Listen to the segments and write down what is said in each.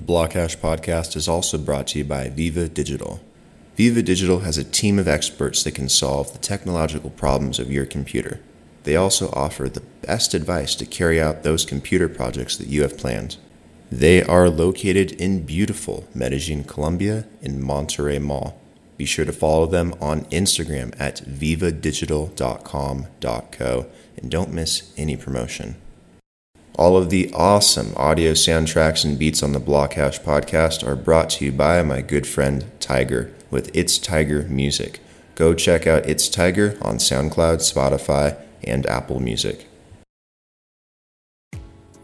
The Blockhash podcast is also brought to you by Viva Digital. Viva Digital has a team of experts that can solve the technological problems of your computer. They also offer the best advice to carry out those computer projects that you have planned. They are located in beautiful Medellin, Colombia, in Monterrey Mall. Be sure to follow them on Instagram at vivadigital.com.co and don't miss any promotion. All of the awesome audio soundtracks and beats on the Blockhash podcast are brought to you by my good friend Tiger with It's Tiger Music. Go check out It's Tiger on SoundCloud, Spotify, and Apple Music.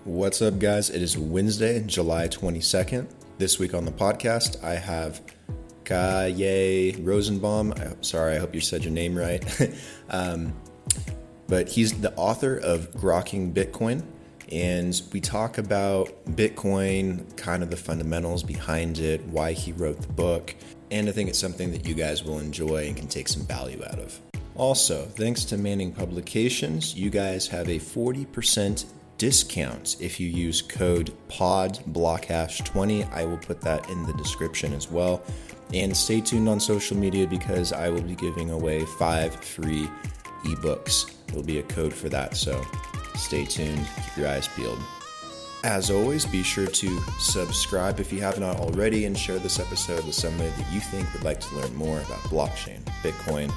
What's up, guys? It is Wednesday, July 22nd. This week on the podcast, I have Kaye Rosenbaum. I'm sorry, I hope you said your name right. um, but he's the author of Grokking Bitcoin, and we talk about Bitcoin, kind of the fundamentals behind it, why he wrote the book, and I think it's something that you guys will enjoy and can take some value out of. Also, thanks to Manning Publications, you guys have a 40% discount if you use code PODBLOCKHASH20. I will put that in the description as well. And stay tuned on social media because I will be giving away five free ebooks. There'll be a code for that, so stay tuned, keep your eyes peeled. As always, be sure to subscribe if you have not already and share this episode with somebody that you think would like to learn more about blockchain, Bitcoin,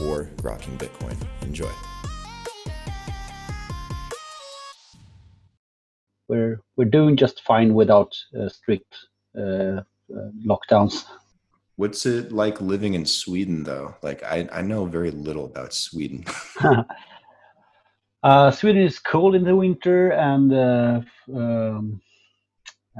or grokking Bitcoin. Enjoy. We're we're doing just fine without uh, strict uh, uh, lockdowns. What's it like living in Sweden, though? Like, I, I know very little about Sweden. uh, Sweden is cold in the winter and uh, um,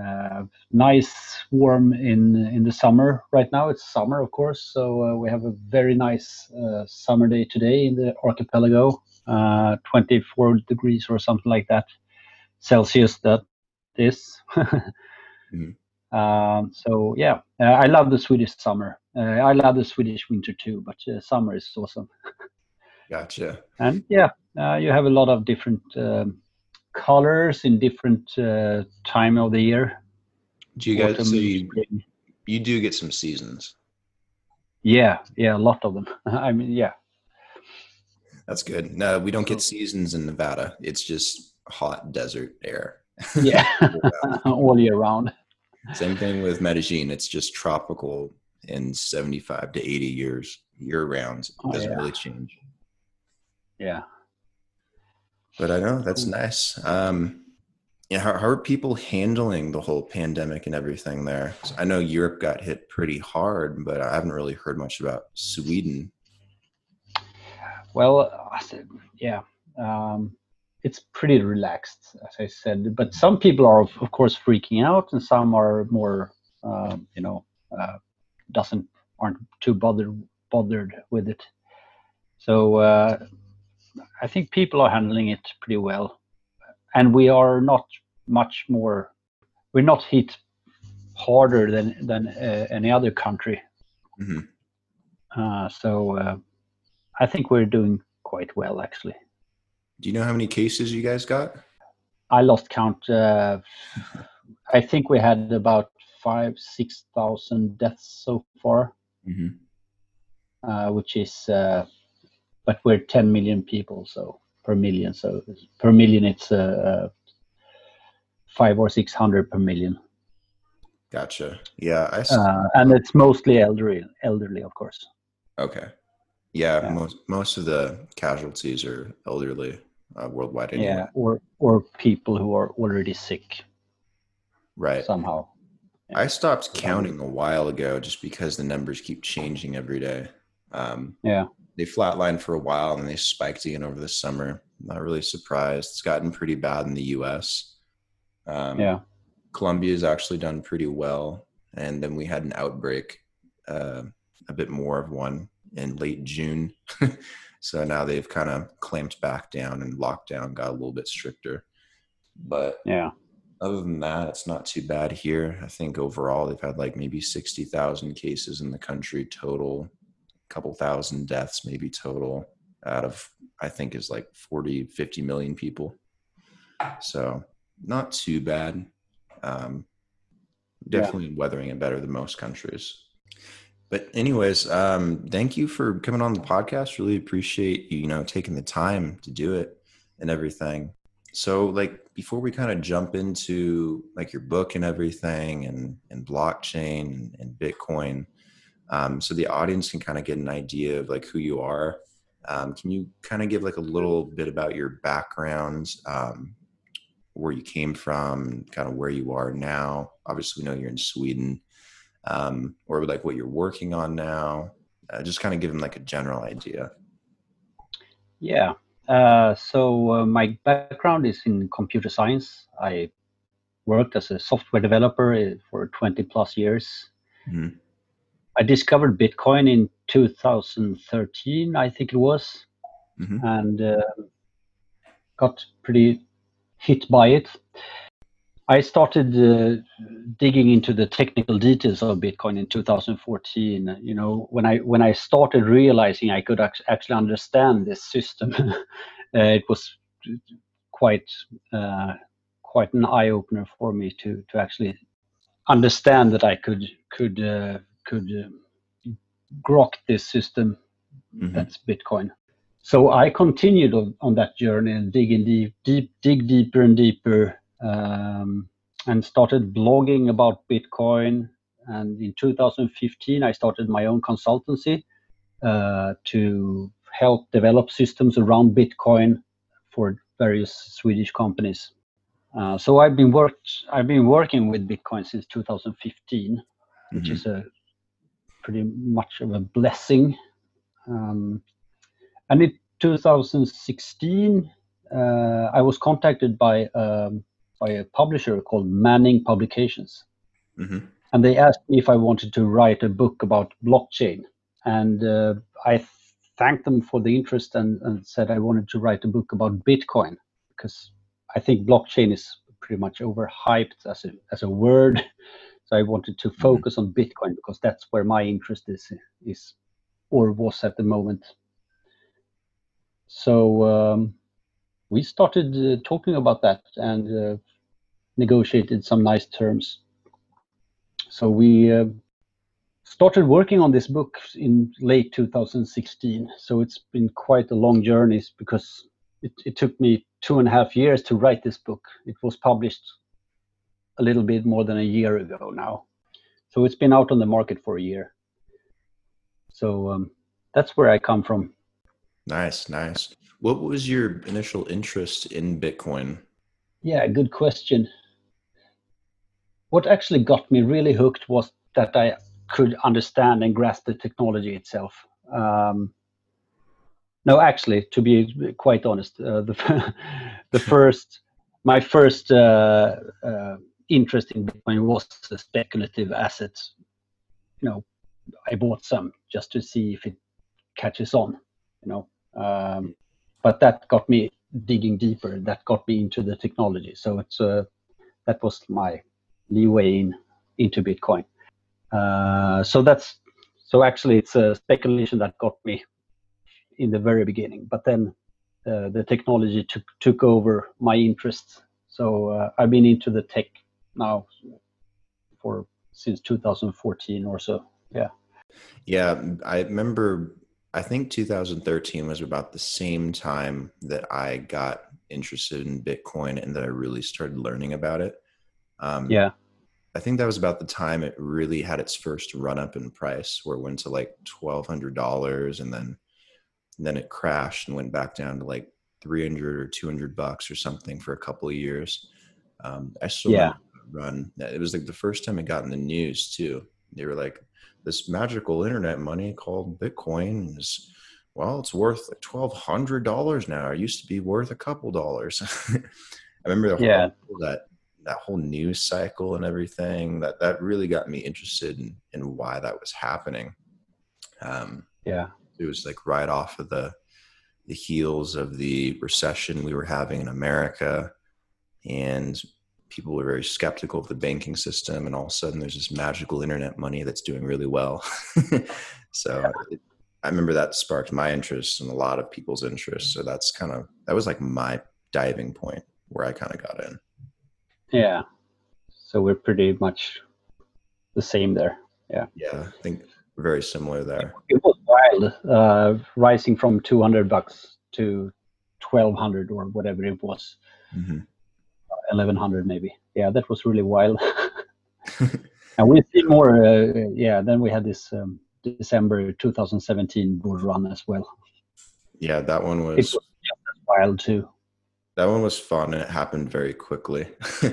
uh, nice, warm in in the summer. Right now, it's summer, of course, so uh, we have a very nice uh, summer day today in the archipelago, uh, 24 degrees or something like that Celsius. That is. mm-hmm. Um, so yeah, uh, I love the Swedish summer. Uh, I love the Swedish winter too, but uh, summer is awesome. gotcha. And yeah, you have a lot of different um, colors in different time of the year. Do you guys? so you, you do get some seasons. Yeah, yeah, a lot of them. I mean, yeah. That's good. No, we don't get seasons in Nevada. It's just hot desert air. yeah, all year round. Same thing with Medellin. It's just tropical in 75 to 80 years year round. It oh, doesn't yeah. really change. Yeah. But I know that's nice. Um, yeah, how, how, are people handling the whole pandemic and everything there? I know Europe got hit pretty hard, but I haven't really heard much about Sweden. Well, yeah. Um, it's pretty relaxed, as I said. But some people are, of course, freaking out, and some are more, uh, you know, uh, doesn't aren't too bothered bothered with it. So uh, I think people are handling it pretty well, and we are not much more. We're not hit harder than than uh, any other country. Mm-hmm. Uh, so uh, I think we're doing quite well, actually. Do you know how many cases you guys got? I lost count. Uh, I think we had about five, six thousand deaths so far, mm-hmm. uh, which is, uh, but we're ten million people, so per million. So per million, it's uh, uh, five or six hundred per million. Gotcha. Yeah, I. Uh, and it's mostly elderly, elderly, of course. Okay. Yeah, yeah, most most of the casualties are elderly uh, worldwide anyway. Yeah, or or people who are already sick. Right. Somehow. Yeah. I stopped counting a while ago just because the numbers keep changing every day. Um, yeah. They flatlined for a while and they spiked again over the summer. Not really surprised. It's gotten pretty bad in the U.S. Um, yeah. Colombia has actually done pretty well, and then we had an outbreak, uh, a bit more of one in late June. So now they've kind of clamped back down and lockdown got a little bit stricter. But yeah, other than that, it's not too bad here. I think overall they've had like maybe 60,000 cases in the country total, couple thousand deaths maybe total out of, I think is like 40, 50 million people. So not too bad. Um, definitely yeah. weathering it better than most countries. But anyways, um, thank you for coming on the podcast. Really appreciate you, know, taking the time to do it and everything. So like before we kind of jump into like your book and everything and and blockchain and Bitcoin, um, so the audience can kind of get an idea of like who you are. Um, can you kind of give like a little bit about your background, um, where you came from, kind of where you are now? Obviously, we know you're in Sweden um, or like what you're working on now? Uh, just kind of give them like a general idea. Yeah. Uh, so uh, my background is in computer science. I worked as a software developer uh, for 20 plus years. Mm-hmm. I discovered Bitcoin in 2013, I think it was, mm-hmm. and uh, got pretty hit by it. I started uh, digging into the technical details of Bitcoin in 2014. You know, when I when I started realizing I could actually understand this system, uh, it was quite uh, quite an eye opener for me to to actually understand that I could could uh, could uh, grok this system mm-hmm. that's Bitcoin. So I continued on, on that journey and digging deep, deep, dig deeper and deeper um, and started blogging about Bitcoin. And in 2015, I started my own consultancy uh, to help develop systems around Bitcoin for various Swedish companies. Uh, so I've been worked. I've been working with Bitcoin since 2015, mm-hmm. which is a pretty much of a blessing. Um, and in 2016, uh, I was contacted by um, by a publisher called Manning Publications. Mm-hmm. And they asked me if I wanted to write a book about blockchain. And uh, I thanked them for the interest and, and, said I wanted to write a book about Bitcoin because I think blockchain is pretty much overhyped as a, as a word. So I wanted to mm-hmm. focus on Bitcoin because that's where my interest is, is or was at the moment. So um, we started uh, talking about that and uh, negotiated some nice terms. So we uh, started working on this book in late 2016. So it's been quite a long journey because it, it took me two and a half years to write this book. It was published a little bit more than a year ago now. So it's been out on the market for a year. So um, that's where I come from. Nice, nice. What was your initial interest in Bitcoin? Yeah, good question what actually got me really hooked was that I could understand and grasp the technology itself. Um, no, actually, to be quite honest, uh, the the first my first uh, uh, interest in Bitcoin was speculative asset. You know, I bought some just to see if it catches on. You know, um, but that got me digging deeper. That got me into the technology. So it's uh, that was my leeway in into Bitcoin. Uh, so that's so actually it's a speculation that got me in the very beginning, but then uh, the technology took took over my interest. So uh, I've been into the tech now for since 2014 or so. Yeah. Yeah, I remember. I think 2013 was about the same time that I got interested in Bitcoin and that I really started learning about it. Um, yeah. I think that was about the time it really had its first run up in price, where it went to like twelve hundred dollars, and then and then it crashed and went back down to like three hundred or two hundred bucks or something for a couple of years. Um, I still yeah. Run. It was like the first time it got in the news too. They were like, "This magical internet money called Bitcoin is." Well, it's worth like twelve hundred dollars now. It used to be worth a couple dollars. I remember the yeah. that that whole news cycle and everything that that really got me interested in, in why that was happening um, yeah it was like right off of the the heels of the recession we were having in america and people were very skeptical of the banking system and all of a sudden there's this magical internet money that's doing really well so yeah. it, i remember that sparked my interest and a lot of people's interest so that's kind of that was like my diving point where i kind of got in yeah. So we're pretty much the same there. Yeah. Yeah, I think very similar there. It was wild, uh, rising from 200 bucks to 1200 or whatever it was, hmm 1100 maybe. Yeah, that was really wild. and we see more. Uh, yeah, then we had this um, December 2017 bull run as well. Yeah, that one was was wild too. that one was fun and it happened very quickly.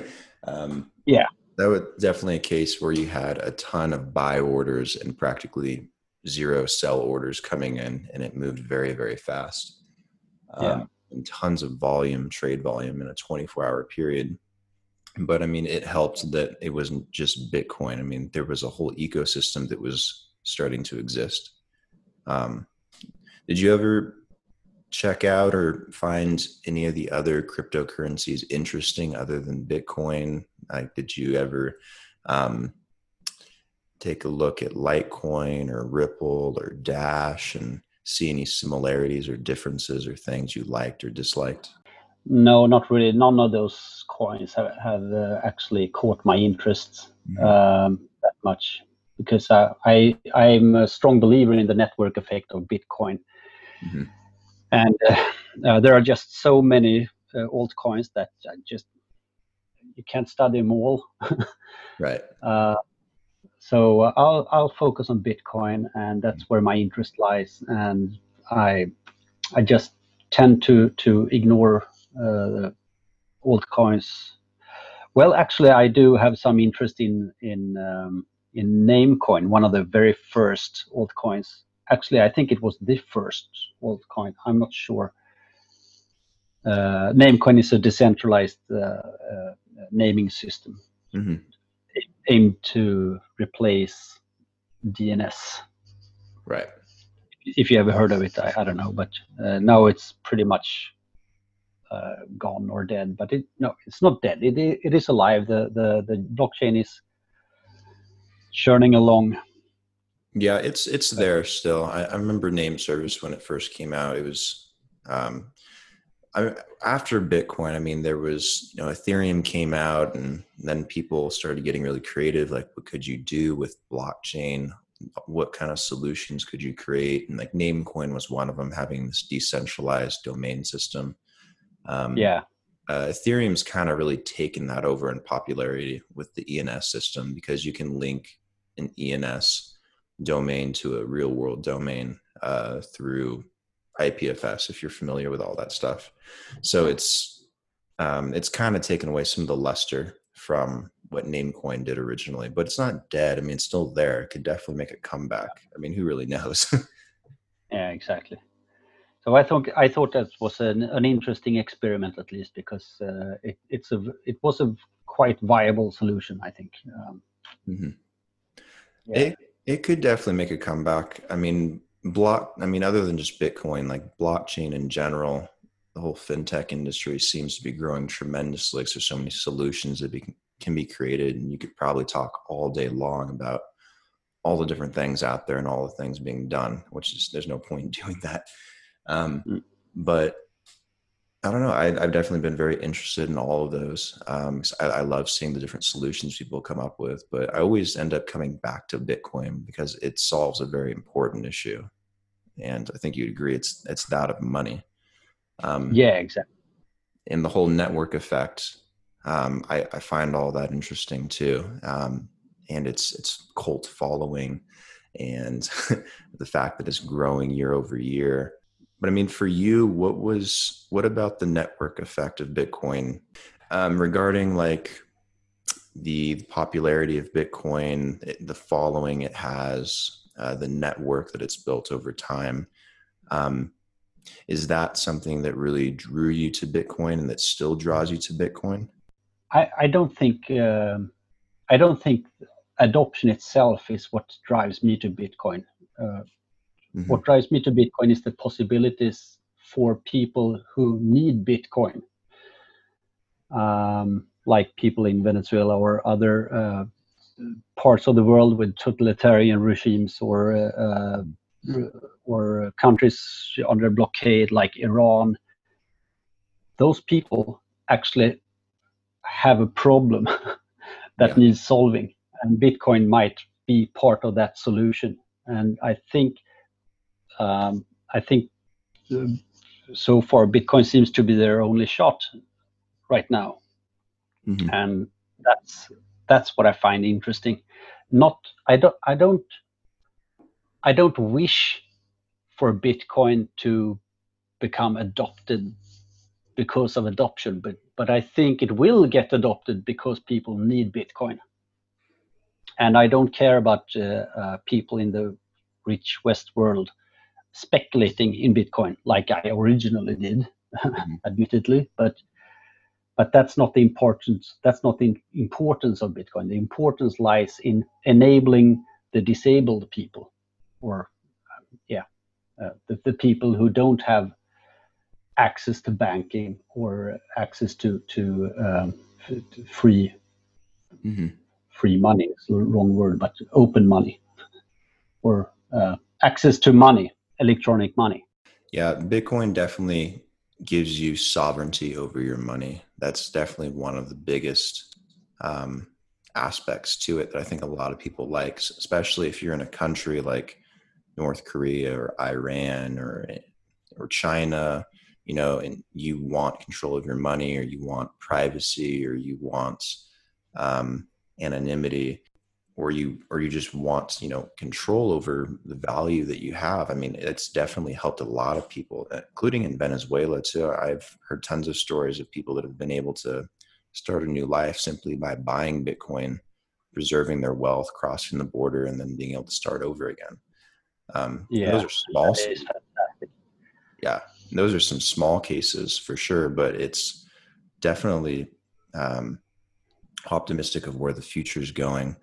um, Yeah. that was definitely a case where you had a ton of buy orders and practically zero sell orders coming in, and it moved very very fast. Um, Yeah. And tons of volume, trade volume in a 24 hour period. But I mean, it helped that it wasn't just Bitcoin. I mean, there was a whole ecosystem that was starting to exist. Um, did you ever check out or find any of the other cryptocurrencies interesting other than Bitcoin? Like, did you ever um, take a look at Litecoin or Ripple or Dash and see any similarities or differences or things you liked or disliked? No, not really. None of those coins have, have uh, actually caught my interest um, that much because uh, I I'm a strong believer in the network effect of Bitcoin, Mhm. and uh, uh, there are just so many uh, altcoins that I just you can't study them all. Right. So uh, I'll I'll focus on Bitcoin, and that's where my interest lies. And I I just tend to to ignore uh, altcoins. Well, actually, I do have some interest in in um, in Namecoin, one of the very first altcoins. Actually, I think it was the first altcoin. I'm not sure. Uh, Namecoin is a decentralized uh, uh, naming system hmm aimed to replace DNS. Right. If you ever heard of it, I, I don't know, but uh, now it's pretty much uh, gone or dead. But it no, it's not dead. It it is alive. The the the blockchain is churning along. Yeah, it's it's there still. I, I remember name service when it first came out. It was um, I, after Bitcoin. I mean, there was you know Ethereum came out, and then people started getting really creative. Like, what could you do with blockchain? What kind of solutions could you create? And like Namecoin was one of them, having this decentralized domain system. Um, Yeah, uh, Ethereum's kind of really taken that over in popularity with the ENS system because you can link an ENS domain to a real world domain uh, through IPFS if you're familiar with all that stuff. So it's um, it's kind of taken away some of the luster from what Namecoin did originally, but it's not dead. I mean, it's still there. It could definitely make a comeback. I mean, who really knows? yeah, exactly. So I thought I thought that was an, an interesting experiment at least because uh, it it's a it was a quite viable solution. I think. Um, Mhm. yeah. It it could definitely make a comeback. I mean, block. I mean, other than just Bitcoin, like blockchain in general, the whole fintech industry seems to be growing tremendously. 'cause there's so many solutions that be, can be created, and you could probably talk all day long about all the different things out there and all the things being done. Which is there's no point in doing that. Um, Mm. but I don't know. I, I've definitely been very interested in all of those. Um, I, I love seeing the different solutions people come up with, but I always end up coming back to Bitcoin because it solves a very important issue, and I think you'd agree it's it's that of money. Um, yeah, exactly. and the whole network effect. Um, I, I find all that interesting too, um, and it's it's cult following, and the fact that it's growing year over year. But I mean, for you, what was what about the network effect of Bitcoin um, regarding like the popularity of Bitcoin, it- the following it has, uh, the network that it's built over time? Um, is that something that really drew you to Bitcoin and that still draws you to Bitcoin? I, I don't think um, I don't think adoption itself is what drives me to Bitcoin. Uh, Mhm. What drives me to Bitcoin is the possibilities for people who need Bitcoin, um, like people in Venezuela or other uh, parts of the world with totalitarian regimes or uh, or countries under blockade like Iran. Those people actually have a problem that Yeah. needs solving and Bitcoin might be part of that solution. And I think, um, I think, uh, so far Bitcoin seems to be their only shot right now, mm-hmm. and that's that's what I find interesting. Not, I don't, I don't, I don't wish for Bitcoin to become adopted because of adoption, but but I think it will get adopted because people need Bitcoin. And I don't care about uh, uh, people in the rich West world speculating in Bitcoin like I originally did, mm-hmm. admittedly, but but that's not the importance. That's not the importance of Bitcoin. The importance lies in enabling the disabled people, or um, yeah, uh, the, the people who don't have access to banking or access to to, um, free mm-hmm. free money. It's the wrong word, but open money or uh, access to money, electronic money. Yeah, Bitcoin definitely gives you sovereignty over your money. That's definitely one of the biggest um, aspects to it that I think a lot of people like, especially if you're in a country like North Korea or Iran or or China you know, and you want control of your money or you want privacy or you want um, anonymity or you or you just want you know control over the value that you have i mean it's definitely helped a lot of people including in venezuela too. I've heard tons of stories of people that have been able to start a new life simply by buying bitcoin preserving their wealth crossing the border and then being able to start over again. Um, yeah those are small yeah. Those are some small cases for sure, but it's definitely um, optimistic of where the future is going.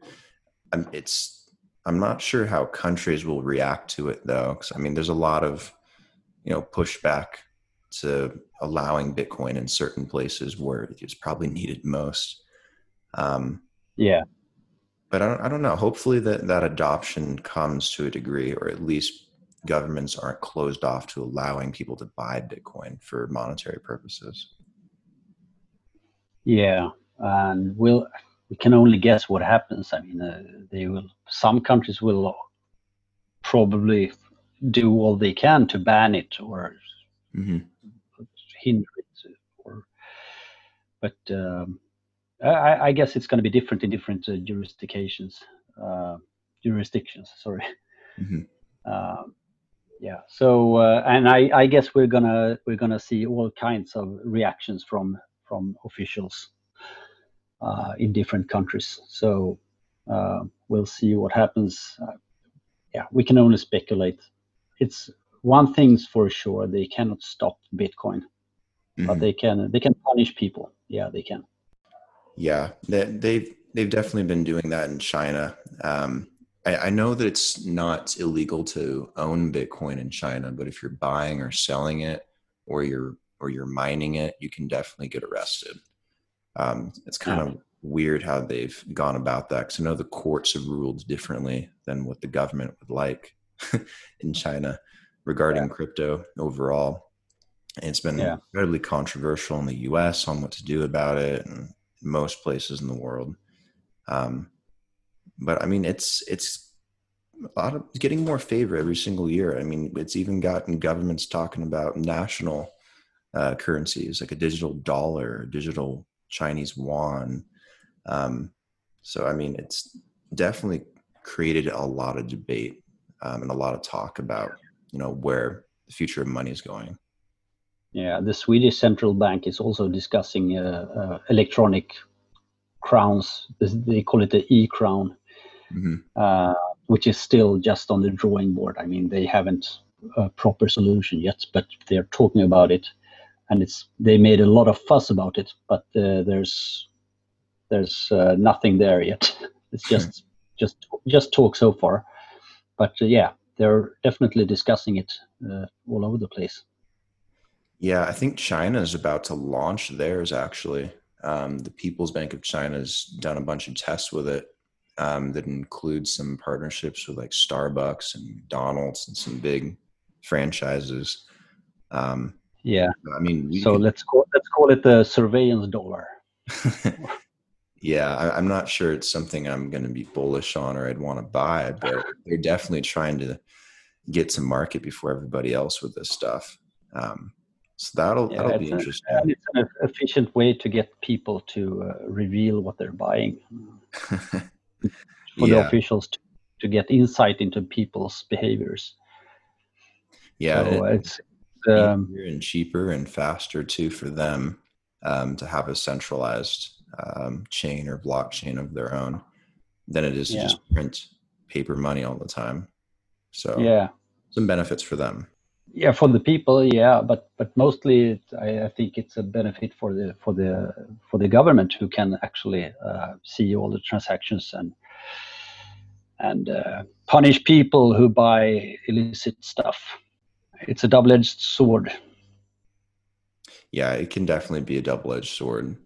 I'm, it's I'm not sure how countries will react to it though, because I mean, there's a lot of you know pushback to allowing Bitcoin in certain places where it's probably needed most. Um, yeah, but I don't, I don't know. Hopefully that that adoption comes to a degree, or at least governments aren't closed off to allowing people to buy Bitcoin for monetary purposes. Yeah, and we'll we can only guess what happens. I mean, uh, they will. Some countries will probably do all they can to ban it or mm-hmm. hinder it, or. But um, I, I, guess it's going to be different in different uh, jurisdictions. Uh, jurisdictions, sorry. Mm-hmm. Um, yeah so uh, and I, I guess we're gonna we're gonna see all kinds of reactions from from officials uh, in different countries. So uh, we'll see what happens. Uh, yeah we can only speculate. It's one thing's for sure they cannot stop bitcoin mm-hmm. but they can they can punish people. Yeah they can. Yeah they, they've they've definitely been doing that in china. Um, I, I know that it's not illegal to own Bitcoin in China, but if you're buying or selling it, or you're or you're mining it, you can definitely get arrested. Um, it's kind yeah. of weird how they've gone about that because I know the courts have ruled differently than what the government would like in China regarding yeah. crypto overall. And it's been yeah. incredibly controversial in the U.S. on what to do about it, and most places in the world. Um, but I mean, it's it's a lot of getting more favor every single year. I mean, it's even gotten governments talking about national uh, currencies like a digital dollar, digital Chinese yuan. Um, so I mean, it's definitely created a lot of debate um, and a lot of talk about you know where the future of money is going. Yeah, the Swedish central bank is also discussing uh, uh, electronic crowns. They call it the e-crown, mm-hmm. uh, which is still just on the drawing board. I mean, they haven't a proper solution yet, but they're talking about it, and it's they made a lot of fuss about it, but uh, there's there's uh, nothing there yet. It's just just just talk so far, but uh, yeah, they're definitely discussing it uh, all over the place. Yeah, I think China is about to launch theirs actually. Um, the People's Bank of China has done a bunch of tests with it, um, that includes some partnerships with like Starbucks and McDonald's and some big franchises. Um, yeah, I mean, so let's call let's call it the surveillance dollar. Yeah, I, am not sure it's something I'm going to be bullish on or I'd want to buy, but they're definitely trying to get to market before everybody else with this stuff. Um, so that'll yeah, that'll be interesting. A, it's an efficient way to get people to uh, reveal what they're buying for yeah. the officials to, to get insight into people's behaviors. Yeah, so it, it's um, easier and cheaper and faster too for them um, to have a centralized um, chain or blockchain of their own than it is to just print paper money all the time. So yeah, some benefits for them. Yeah, for the people, yeah, but but mostly it, I, I, think it's a benefit for the for the for the government who can actually uh, see all the transactions and and uh, punish people who buy illicit stuff. It's a double-edged sword. Yeah, it can definitely be a double-edged sword.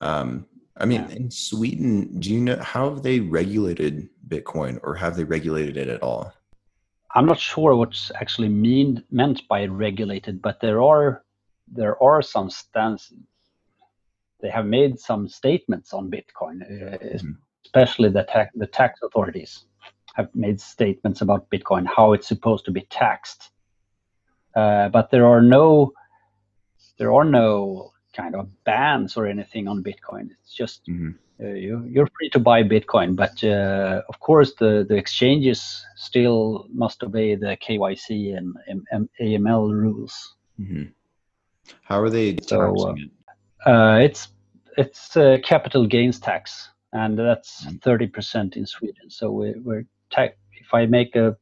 Um, I mean, yeah. in Sweden, do you know how have they regulated Bitcoin, or have they regulated it at all? I'm not sure what's actually mean meant by regulated, but there are there are some stance. They have made some statements on Bitcoin, uh, mm-hmm. especially the tax the tax authorities have made statements about Bitcoin, how it's supposed to be taxed. Uh, but there are no there are no kind of bans or anything on Bitcoin. It's just mm-hmm. uh, you, you're free to buy Bitcoin, but uh, of course the, the exchanges still must obey the KYC and M- AML rules. Mm-hmm. How are they taxing so, it? Uh, it's it's capital gains tax, and that's mm-hmm. 30 mm-hmm. percent in Sweden. So we, we're ta- if I make a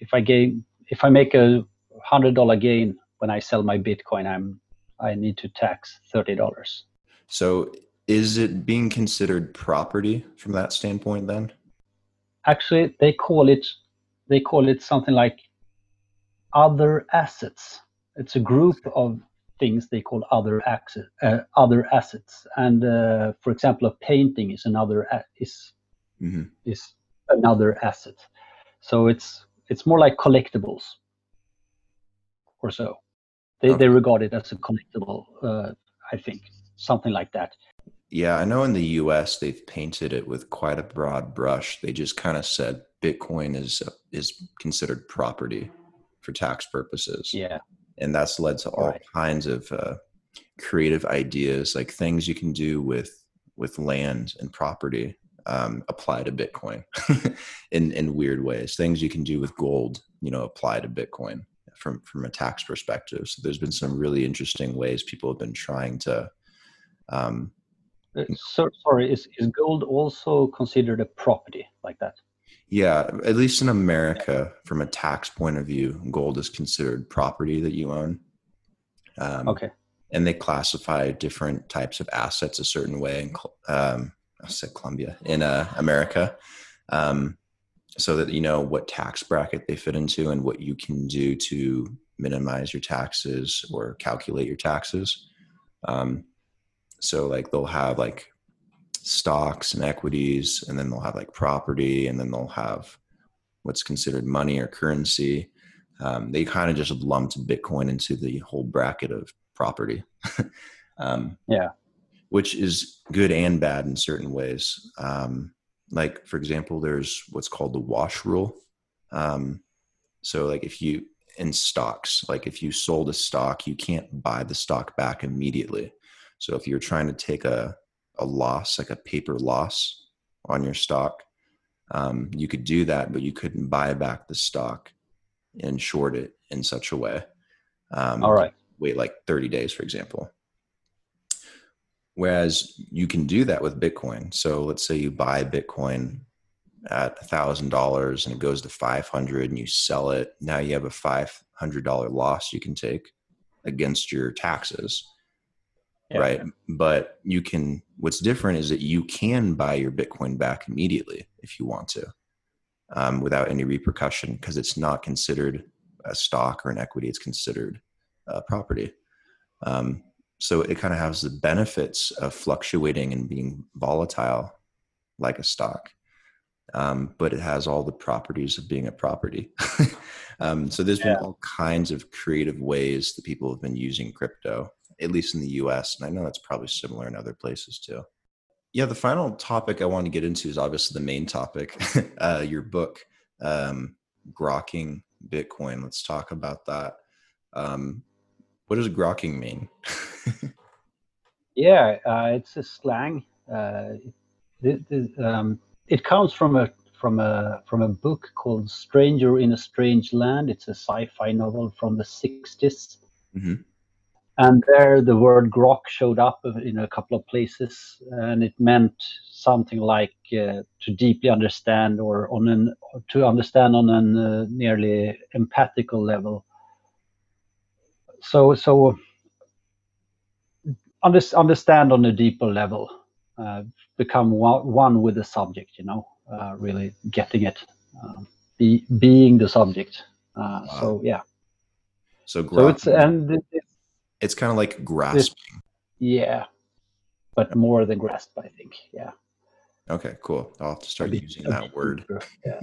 if I gain if I make a hundred dollar gain when I sell my Bitcoin, I'm I need to tax thirty dollars. So is it being considered property from that standpoint then? Actually, they call it they call it something like other assets. It's a group of things they call other access, uh, other assets. And uh, for example, a painting is another is mm-hmm. is another asset. So it's it's more like collectibles or so. They, okay. they regard it as a collectible, uh, I think, something like that. Yeah, I know in the US they've painted it with quite a broad brush. They just kind of said Bitcoin is uh, is considered property for tax purposes. Yeah. And that's led to all right. kinds of uh, creative ideas, like things you can do with with land and property um, apply to Bitcoin in in weird ways. Things you can do with gold, you know, apply to Bitcoin from from a tax perspective. So there's been some really interesting ways people have been trying to. Um, uh, so, sorry, is is gold also considered a property like that? Yeah, at least in America, from a tax point of view, gold is considered property that you own. Um, okay. And they classify different types of assets a certain way. And um, I said Colombia in uh, America. Um, so that you know what tax bracket they fit into and what you can do to minimize your taxes or calculate your taxes. Um, so like they'll have like stocks and equities, and then they'll have like property, and then they'll have what's considered money or currency. Um, they kind of just lumped Bitcoin into the whole bracket of property. um, yeah, which is good and bad in certain ways. Um, like for example there's what's called the wash rule. Um, so like if you in stocks like if you sold a stock you can't buy the stock back immediately. So if you're trying to take a, a loss like a paper loss on your stock um, you could do that but you couldn't buy back the stock and short it in such a way. Um, all right. wait like 30 days for example Whereas you can do that with Bitcoin. So let's say you buy Bitcoin at a thousand dollars and it goes to 500 and you sell it. Now you have a $500 loss you can take against your taxes. Yeah. Right. But you can, what's different is that you can buy your Bitcoin back immediately if you want to um, without any repercussion because it's not considered a stock or an equity. It's considered a property. Um, so it kind of has the benefits of fluctuating and being volatile like a stock um, but it has all the properties of being a property um, so there's yeah. been all kinds of creative ways that people have been using crypto at least in the us and i know that's probably similar in other places too yeah, the final topic I want to get into is obviously the main topic, uh, your book, um, Grokking Bitcoin. Let's talk about that. Um, what does grokking mean? yeah, uh, it's a slang. Uh, it, it, um, it, comes from a from a from a book called Stranger in a Strange Land. It's a sci-fi novel from the 60s. Mm-hmm and there the word grok showed up in a couple of places and it meant something like uh, to deeply understand or on an to understand on a uh, nearly empathical level so so under, understand on a deeper level uh, become one, one, with the subject you know uh, really getting it um, be, being the subject uh, wow. so yeah so, so it's and it's it's kind of like grasping. Yeah, but more than grasp, I think. Yeah. Okay, cool. I'll start using that word. Yeah.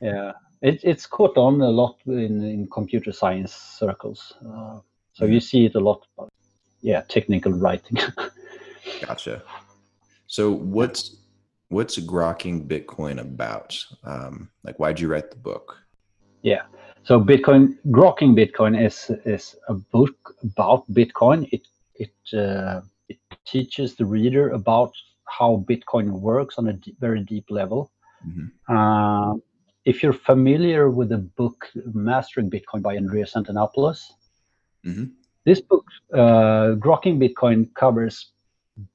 yeah. It, it's caught on a lot in, in computer science circles. Uh, so you see it a lot. But yeah, technical writing. gotcha. So what's what's grokking Bitcoin about? Um, like, why'd you write the book? Yeah. So Bitcoin, grokking Bitcoin is is a book about Bitcoin. It it uh, it teaches the reader about how Bitcoin works on a d- very deep level. Mm-hmm. Uh, if you're familiar with the book Mastering Bitcoin by Andreas Antonopoulos, mm-hmm. this book, uh, Grokking Bitcoin, covers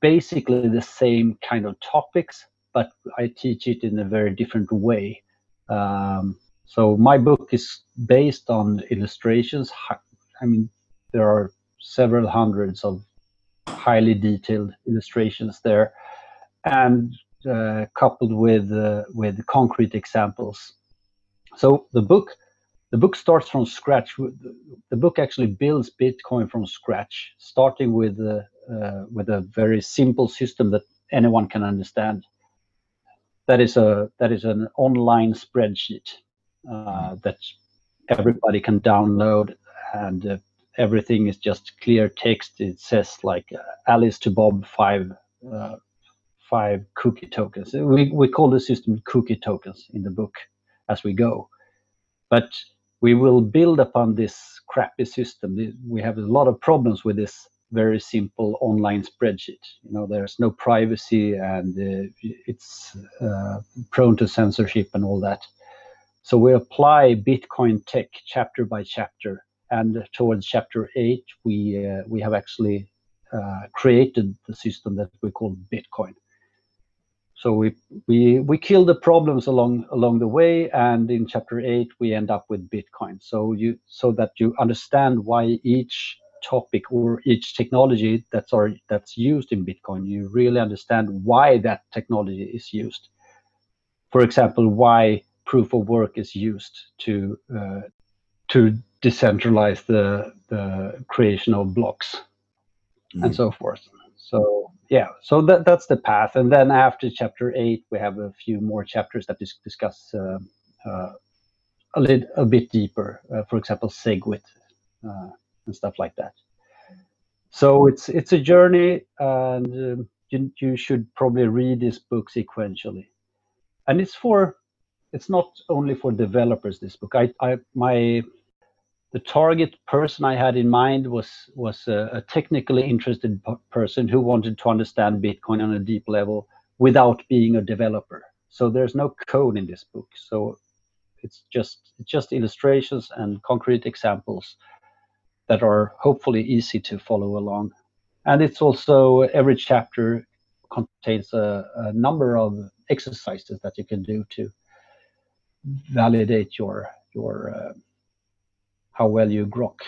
basically the same kind of topics, but I teach it in a very different way. Um, so my book is based on illustrations. I mean, there are several hundreds of highly detailed illustrations there, and coupled with uh, with concrete examples. So the book the book starts from scratch. The book actually builds Bitcoin from scratch, starting with uh, uh, with a very simple system that anyone can understand. That is a that is an online spreadsheet uh, that everybody can download and uh, everything is just clear text. It says like uh, Alice to Bob five uh, five cookie tokens. We we call the system cookie tokens in the book as we go, but we will build upon this crappy system. We have a lot of problems with this very simple online spreadsheet. You know, there's no privacy and uh, it's uh, prone to censorship and all that. So we apply Bitcoin tech chapter by chapter, and towards chapter eight, we uh, we have actually uh, created the system that we call Bitcoin. So we we we kill the problems along along the way, and in chapter eight we end up with Bitcoin. So you so that you understand why each topic or each technology that's or that's used in Bitcoin, you really understand why that technology is used. For example, why proof of work is used to uh, to decentralize the the creation of blocks mm. and so forth. So yeah, so that that's the path. And then after chapter eight, we have a few more chapters that dis- discuss uh, uh, a little a bit deeper. Uh, for example, SegWit uh, and stuff like that. So it's it's a journey, and um, you, you should probably read this book sequentially. And it's for it's not only for developers. This book, I, I my the target person I had in mind was was a, a technically interested person who wanted to understand Bitcoin on a deep level without being a developer. So there's no code in this book. So it's just just illustrations and concrete examples that are hopefully easy to follow along. And it's also every chapter contains a, a number of exercises that you can do to validate your your uh, how well you grok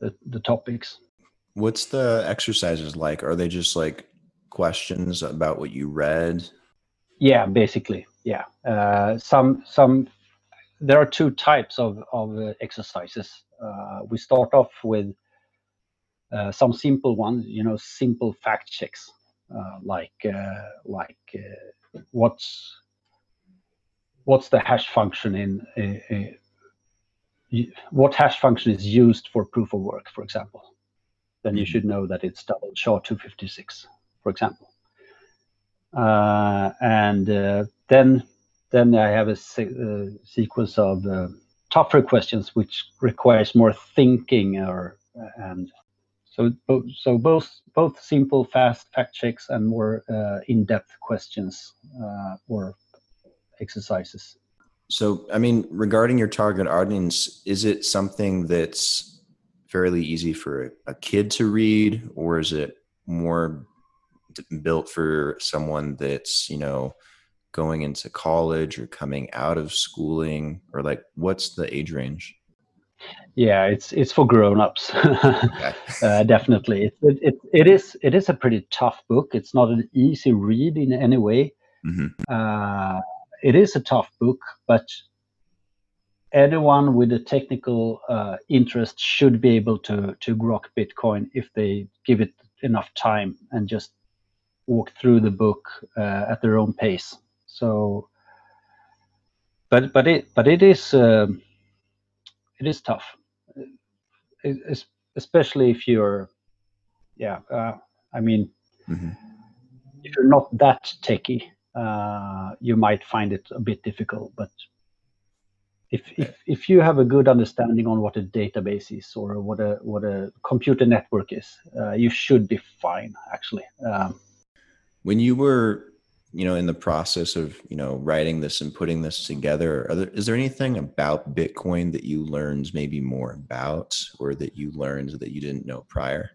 the, the topics. What's the exercises like? Are they just like questions about what you read? Yeah, basically, yeah. Uh, some some there are two types of of uh, exercises. Uh, we start off with uh, some simple ones, you know, simple fact checks, uh, like uh, like what's what's the hash function in what hash function is used for proof of work, for example, then you mm-hmm. should know that it's double SHA 256, for example. uh, and uh, then then I have a se- uh, sequence of uh, tougher questions which requires more thinking or and so so both both simple fast fact checks and more uh, in-depth questions uh, or exercises so i mean regarding your target audience is it something that's fairly easy for a kid to read or is it more built for someone that's you know going into college or coming out of schooling or like what's the age range? Yeah it's it's for grown-ups. Okay. uh, definitely. It, it, it is it is a pretty tough book. It's not an easy read in any way. Mm-hmm. uh, it is a tough book but anyone with a technical uh, interest should be able to to grok bitcoin if they give it enough time and just walk through the book uh, at their own pace. So but but it but it is um, it is tough. It, especially if you're yeah uh, i mean mm-hmm. if you're not that techy uh, you might find it a bit difficult but if, if if you have a good understanding on what a database is or what a what a computer network is uh, you should be fine actually. Um, when you were you know in the process of you know writing this and putting this together there, is there anything about bitcoin that you learned maybe more about or that you learned that you didn't know prior?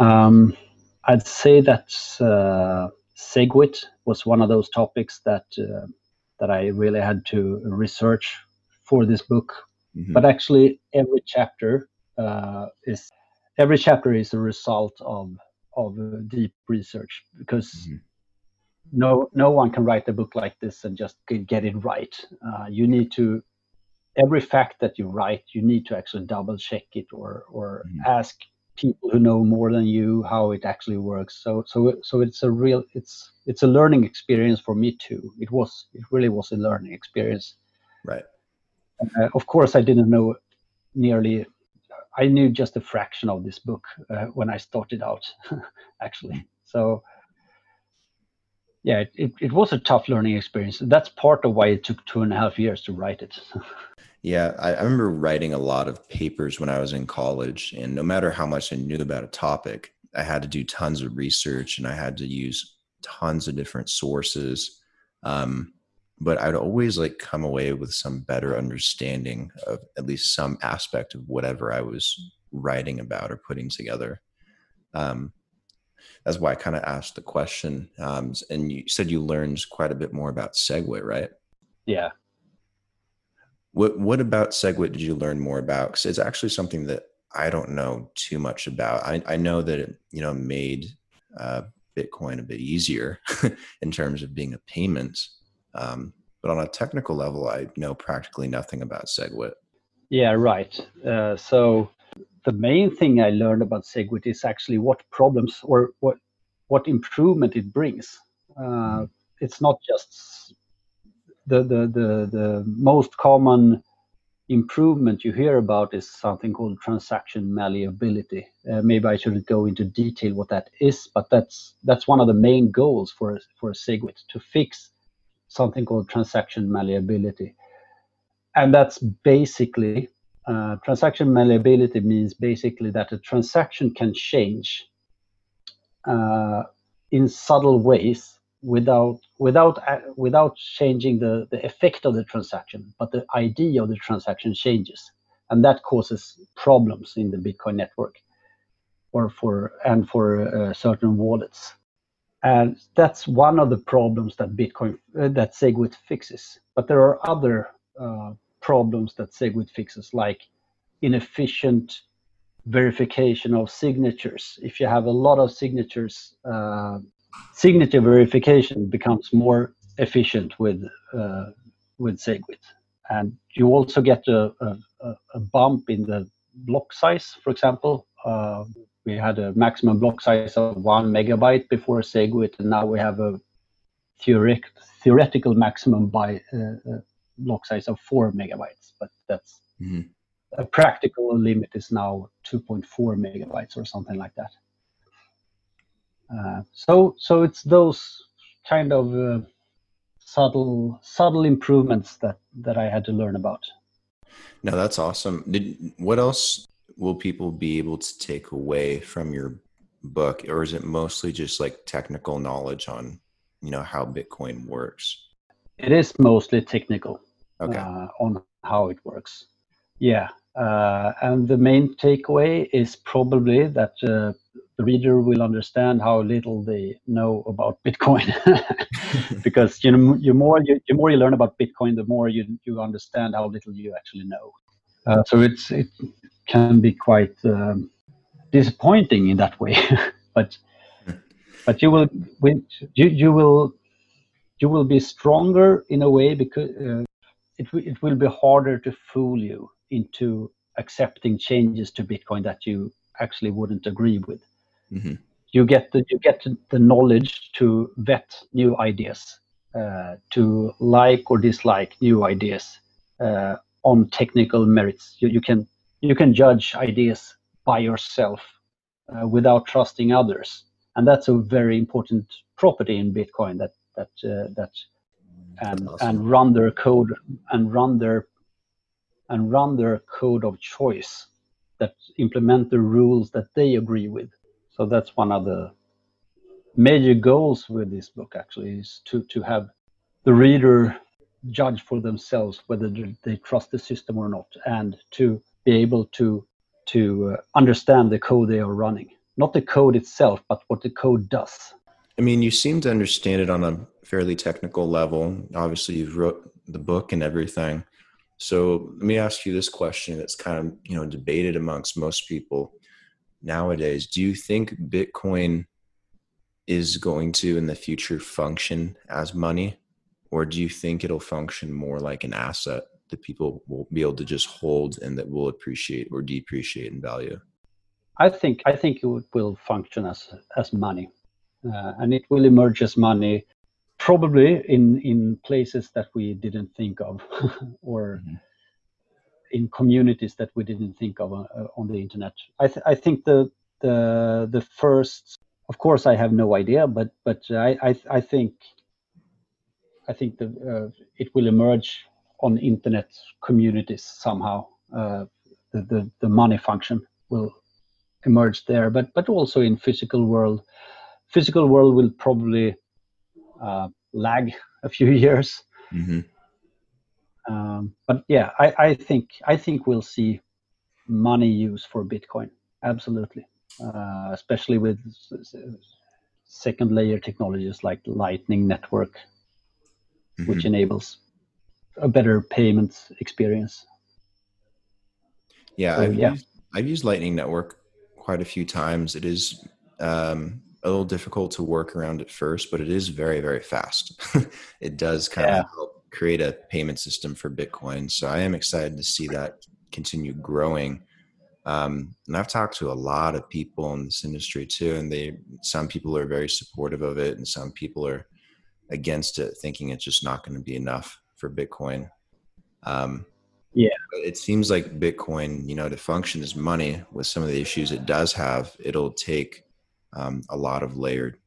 Um, i'd say that uh, segwit was one of those topics that uh, that i really had to research for this book mm-hmm. but actually every chapter uh, is every chapter is a result of of deep research because mm-hmm no no one can write a book like this and just get it right. Uh, you need to every fact that you write, you need to actually double check it or or mm. ask people who know more than you how it actually works. So so so it's a real it's it's a learning experience for me too. It was it really was a learning experience. Right. Uh, of course, I didn't know nearly. I knew just a fraction of this book uh, when I started out, actually. So yeah, it, it was a tough learning experience. That's part of why it took two and a half years to write it. yeah, I, I, remember writing a lot of papers when I was in college, and no matter how much I knew about a topic, I had to do tons of research and I had to use tons of different sources. Um, but I'd always like come away with some better understanding of at least some aspect of whatever I was writing about or putting together. Um, that's why I kind of asked the question. Um, and you said you learned quite a bit more about SegWit, right? Yeah. What What about SegWit did you learn more about? Because it's actually something that I don't know too much about. I, I know that it you know made uh, Bitcoin a bit easier in terms of being a payment, um, but on a technical level, I know practically nothing about SegWit. Yeah, right. Uh, so the main thing I learned about Segwit is actually what problems or what what improvement it brings. Uh, it's not just the, the the the most common improvement you hear about is something called transaction malleability. Uh, maybe I shouldn't go into detail what that is, but that's that's one of the main goals for for Segwit to fix something called transaction malleability, and that's basically uh, transaction malleability means basically that a transaction can change uh, in subtle ways without without uh, without changing the the effect of the transaction, but the ID of the transaction changes, and that causes problems in the Bitcoin network, or for and for uh, certain wallets, and that's one of the problems that Bitcoin uh, that Segwit fixes. But there are other problems that Segwit fixes, like inefficient verification of signatures. If you have a lot of signatures, uh, signature verification becomes more efficient with uh, with Segwit, and you also get a, a, a, bump in the block size. For example, uh, we had a maximum block size of one megabyte before Segwit, and now we have a theoretic, theoretical maximum by uh, uh, block size of four megabytes. But that's mm-hmm. a practical limit is now 2.4 megabytes or something like that. Uh, so so it's those kind of uh, subtle subtle improvements that that I had to learn about. No, that's awesome. Did what else will people be able to take away from your book, or is it mostly just like technical knowledge on you know how Bitcoin works? It is mostly technical Okay. uh, on how it works. Yeah, uh, and the main takeaway is probably that uh, the reader will understand how little they know about Bitcoin, because you know, you more you, the more you learn about Bitcoin, the more you you understand how little you actually know. Uh, so it's it can be quite um, disappointing in that way, but but you will you you will you will be stronger in a way because uh, it it will be harder to fool you into accepting changes to Bitcoin that you actually wouldn't agree with. hmm You get the you get the knowledge to vet new ideas, uh, to like or dislike new ideas uh, on technical merits. You, you can you can judge ideas by yourself uh, without trusting others, and that's a very important property in Bitcoin. That that uh, that and Awesome. and run their code and run their and run their code of choice that implement the rules that they agree with. So that's one of the major goals with this book actually is to to have the reader judge for themselves whether they- trust the system or not and to be able to to uh, understand the code they are running not the code itself but what the code does I mean, you seem to understand it on a fairly technical level. Obviously, you've wrote the book and everything. So let me ask you this question that's kind of you know debated amongst most people nowadays. Do you think Bitcoin is going to in the future function as money, or do you think it'll function more like an asset that people will be able to just hold and that will appreciate or depreciate in value? I think I think it will function as as money, and it will emerge as money, probably in in places that we didn't think of, or Mhm. in communities that we didn't think of uh, on the internet. I th- I think the the the first, of course, I have no idea, but but I I, I think I think the uh, it will emerge on internet communities somehow. Uh, the, the the money function will emerge there, but but also in physical world. Physical world will probably uh, lag a few years, hmm um, but yeah, I, I think I think we'll see money use for Bitcoin absolutely, uh, especially with second layer technologies like Lightning Network, which enables a better payment experience. Yeah, So, I've yeah. used I've used Lightning Network quite a few times. It is um, a little difficult to work around at first, but it is very very fast. it does kind Yeah. of help create a payment system for Bitcoin. So I am excited to see that continue growing. Um, and I've talked to a lot of people in this industry too, and they some people are very supportive of it, and some people are against it, thinking it's just not going to be enough for Bitcoin. Um, Yeah. it seems like Bitcoin, you know, to function as money with some of the issues it does have, it'll take um, a lot of layered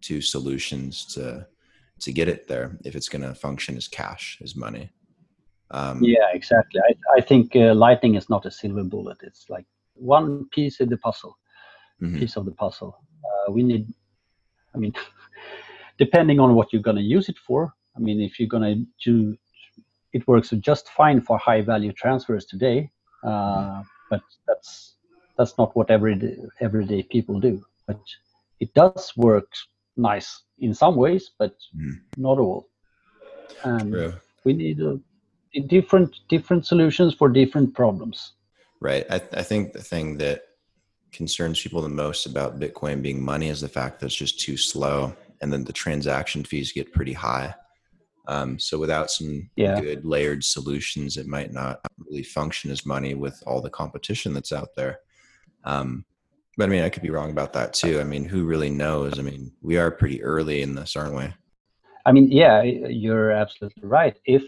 two solutions to to get it there if it's going to function as cash as money. Um, Yeah, exactly. I, I think uh, Lightning is not a silver bullet. It's like one piece of the puzzle. mhm. piece of the puzzle. Uh, we need, I mean, depending on what you're going to use it for. I mean, if you're going to do, it works just fine for high value transfers today, uh, but that's that's not what everyday everyday people do. But it does work nice in some ways, but Mhm. not all. And True. we need a, different different solutions for different problems. Right. I, I think the thing that concerns people the most about Bitcoin being money is the fact that it's just too slow, and then the transaction fees get pretty high. Um, so without some Yeah. good layered solutions, it might not really function as money with all the competition that's out there. Um, but I mean, I could be wrong about that too. I mean, who really knows? I mean, we are pretty early in this, aren't we? I mean, yeah, you're absolutely right. If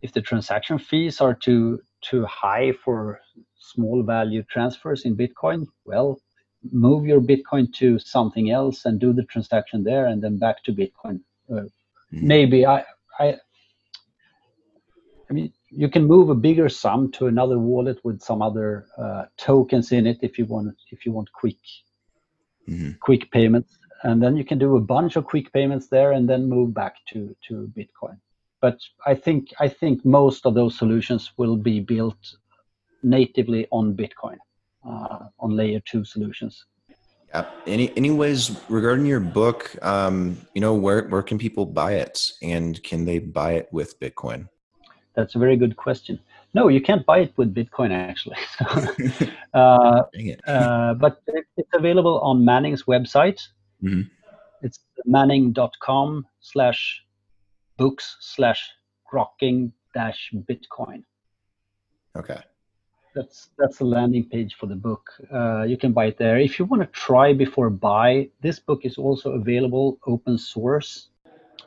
if the transaction fees are too too high for small value transfers in Bitcoin, well, move your Bitcoin to something else and do the transaction there, and then back to Bitcoin. Uh, mm-hmm. Maybe I, I, I mean, you can move a bigger sum to another wallet with some other uh, tokens in it if you want. If you want quick, mm-hmm. quick payments, and then you can do a bunch of quick payments there, and then move back to to Bitcoin. But I think I think most of those solutions will be built natively on Bitcoin uh, on layer two solutions. Yeah. Any anyways regarding your book, um, you know where where can people buy it, and can they buy it with Bitcoin? That's a very good question. No, you can't buy it with Bitcoin actually. uh, uh, but it's available on Manning's website. Mm-hmm. It's manning.com slash books slash grokking dash Bitcoin. Okay that's that's the landing page for the book. Uh, you can buy it there. If you want to try before buy, this book is also available open source.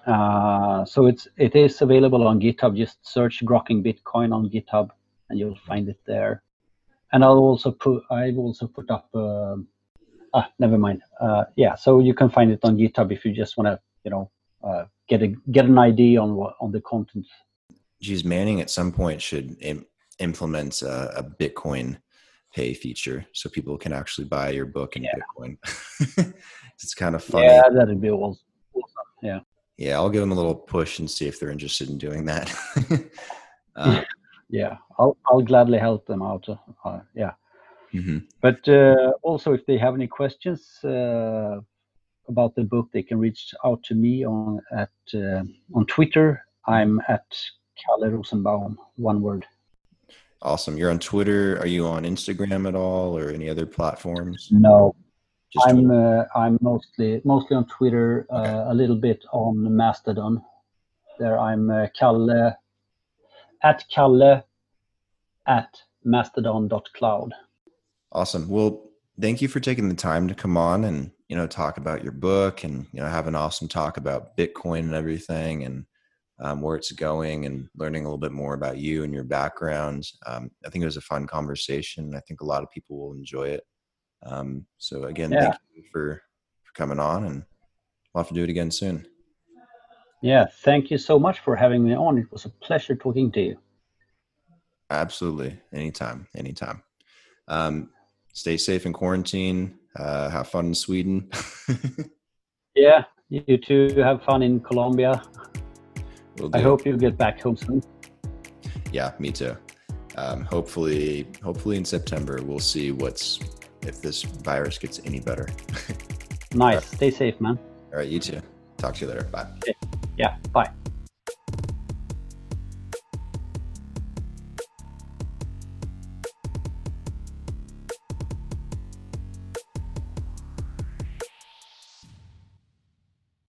Uh, so it's it is available on GitHub. Just search "grokking Bitcoin" on GitHub, and you'll find it there. And I'll also put I've also put up. Uh, ah, never mind. Uh, yeah, so you can find it on GitHub if you just want to, you know, uh, get a get an idea on what on the content. Geez, Manning at some point should implement a, a, Bitcoin pay feature so people can actually buy your book in yeah. Bitcoin. it's kind of funny. Yeah, that'd be awesome. Yeah. Yeah, I'll give them a little push and see if they're interested in doing that. uh, yeah, I'll I'll gladly help them out. Uh, yeah. Mm-hmm. But uh, also, if they have any questions uh, about the book, they can reach out to me on at uh, on Twitter. I'm at Kalle Rosenbaum, one word. Awesome. You're on Twitter. Are you on Instagram at all or any other platforms? No. I'm uh, I'm mostly mostly on Twitter, uh, a little bit on Mastodon. There I'm uh, Kalle at Kalle at mastodon.cloud. Awesome. Well, thank you for taking the time to come on and you know talk about your book and you know have an awesome talk about Bitcoin and everything and um, where it's going and learning a little bit more about you and your background. Um, I think it was a fun conversation. I think a lot of people will enjoy it. Um, so again, yeah. thank you for, for coming on and we'll have to do it again soon. Yeah, thank you so much for having me on. It was a pleasure talking to you. Absolutely. Anytime, anytime. Um, stay safe in quarantine. Uh, have fun in Sweden. yeah, you too. Have fun in Colombia. We'll I hope you get back home soon. Yeah, me too. Um, hopefully, hopefully in September we'll see what's if this virus gets any better. nice. Right. Stay safe, man. All right, you too. Talk to you later. Bye. Yeah. Bye.